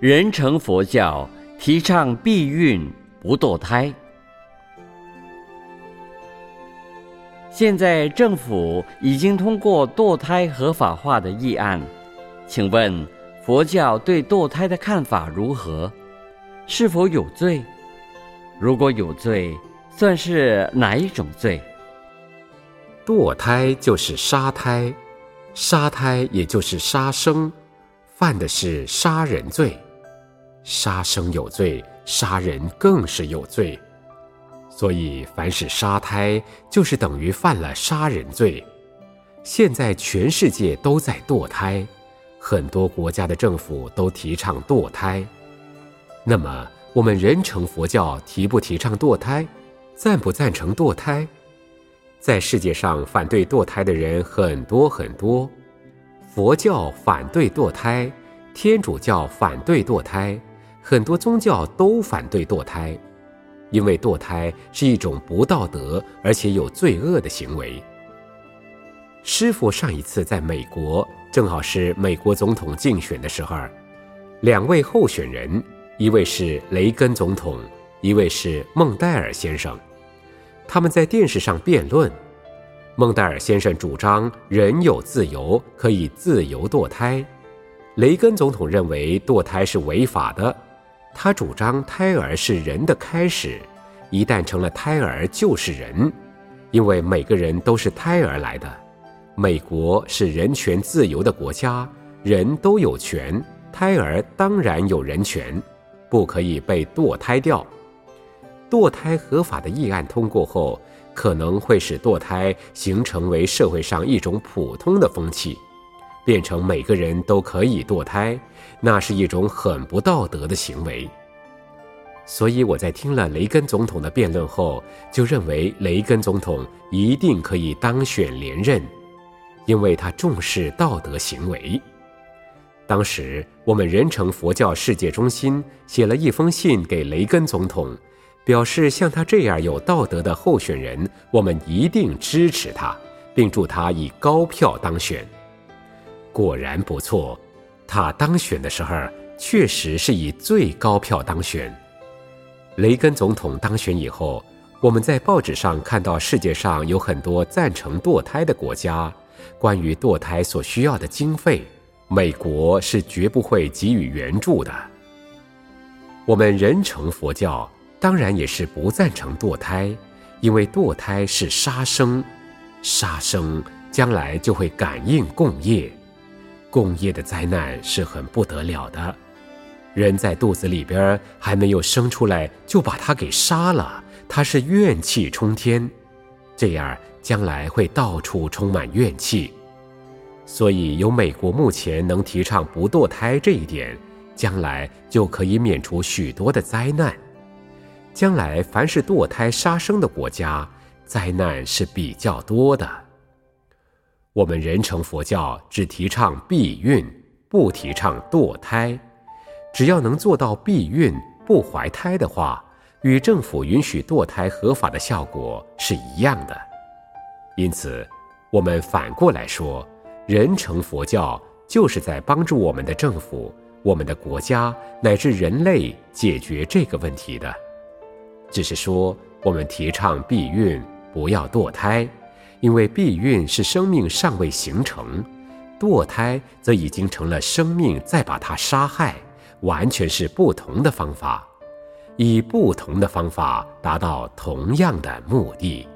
人成佛教提倡避孕不堕胎。现在政府已经通过堕胎合法化的议案，请问佛教对堕胎的看法如何？是否有罪？如果有罪，算是哪一种罪？堕胎就是杀胎，杀胎也就是杀生，犯的是杀人罪。杀生有罪，杀人更是有罪，所以凡是杀胎，就是等于犯了杀人罪。现在全世界都在堕胎，很多国家的政府都提倡堕胎。那么，我们人成佛教提不提倡堕胎？赞不赞成堕胎？在世界上反对堕胎的人很多很多，佛教反对堕胎，天主教反对堕胎。很多宗教都反对堕胎，因为堕胎是一种不道德而且有罪恶的行为。师傅上一次在美国，正好是美国总统竞选的时候，两位候选人，一位是雷根总统，一位是孟戴尔先生，他们在电视上辩论。孟戴尔先生主张人有自由，可以自由堕胎；雷根总统认为堕胎是违法的。他主张胎儿是人的开始，一旦成了胎儿就是人，因为每个人都是胎儿来的。美国是人权自由的国家，人都有权，胎儿当然有人权，不可以被堕胎掉。堕胎合法的议案通过后，可能会使堕胎形成为社会上一种普通的风气。变成每个人都可以堕胎，那是一种很不道德的行为。所以我在听了雷根总统的辩论后，就认为雷根总统一定可以当选连任，因为他重视道德行为。当时我们仁成佛教世界中心写了一封信给雷根总统，表示像他这样有道德的候选人，我们一定支持他，并祝他以高票当选。果然不错，他当选的时候确实是以最高票当选。雷根总统当选以后，我们在报纸上看到世界上有很多赞成堕胎的国家，关于堕胎所需要的经费，美国是绝不会给予援助的。我们人成佛教当然也是不赞成堕胎，因为堕胎是杀生，杀生将来就会感应共业。共业的灾难是很不得了的，人在肚子里边还没有生出来，就把他给杀了，他是怨气冲天，这样将来会到处充满怨气。所以有美国目前能提倡不堕胎这一点，将来就可以免除许多的灾难。将来凡是堕胎杀生的国家，灾难是比较多的。我们人成佛教只提倡避孕，不提倡堕胎。只要能做到避孕不怀胎的话，与政府允许堕胎合法的效果是一样的。因此，我们反过来说，人成佛教就是在帮助我们的政府、我们的国家乃至人类解决这个问题的。只是说，我们提倡避孕，不要堕胎。因为避孕是生命尚未形成，堕胎则已经成了生命，再把它杀害，完全是不同的方法，以不同的方法达到同样的目的。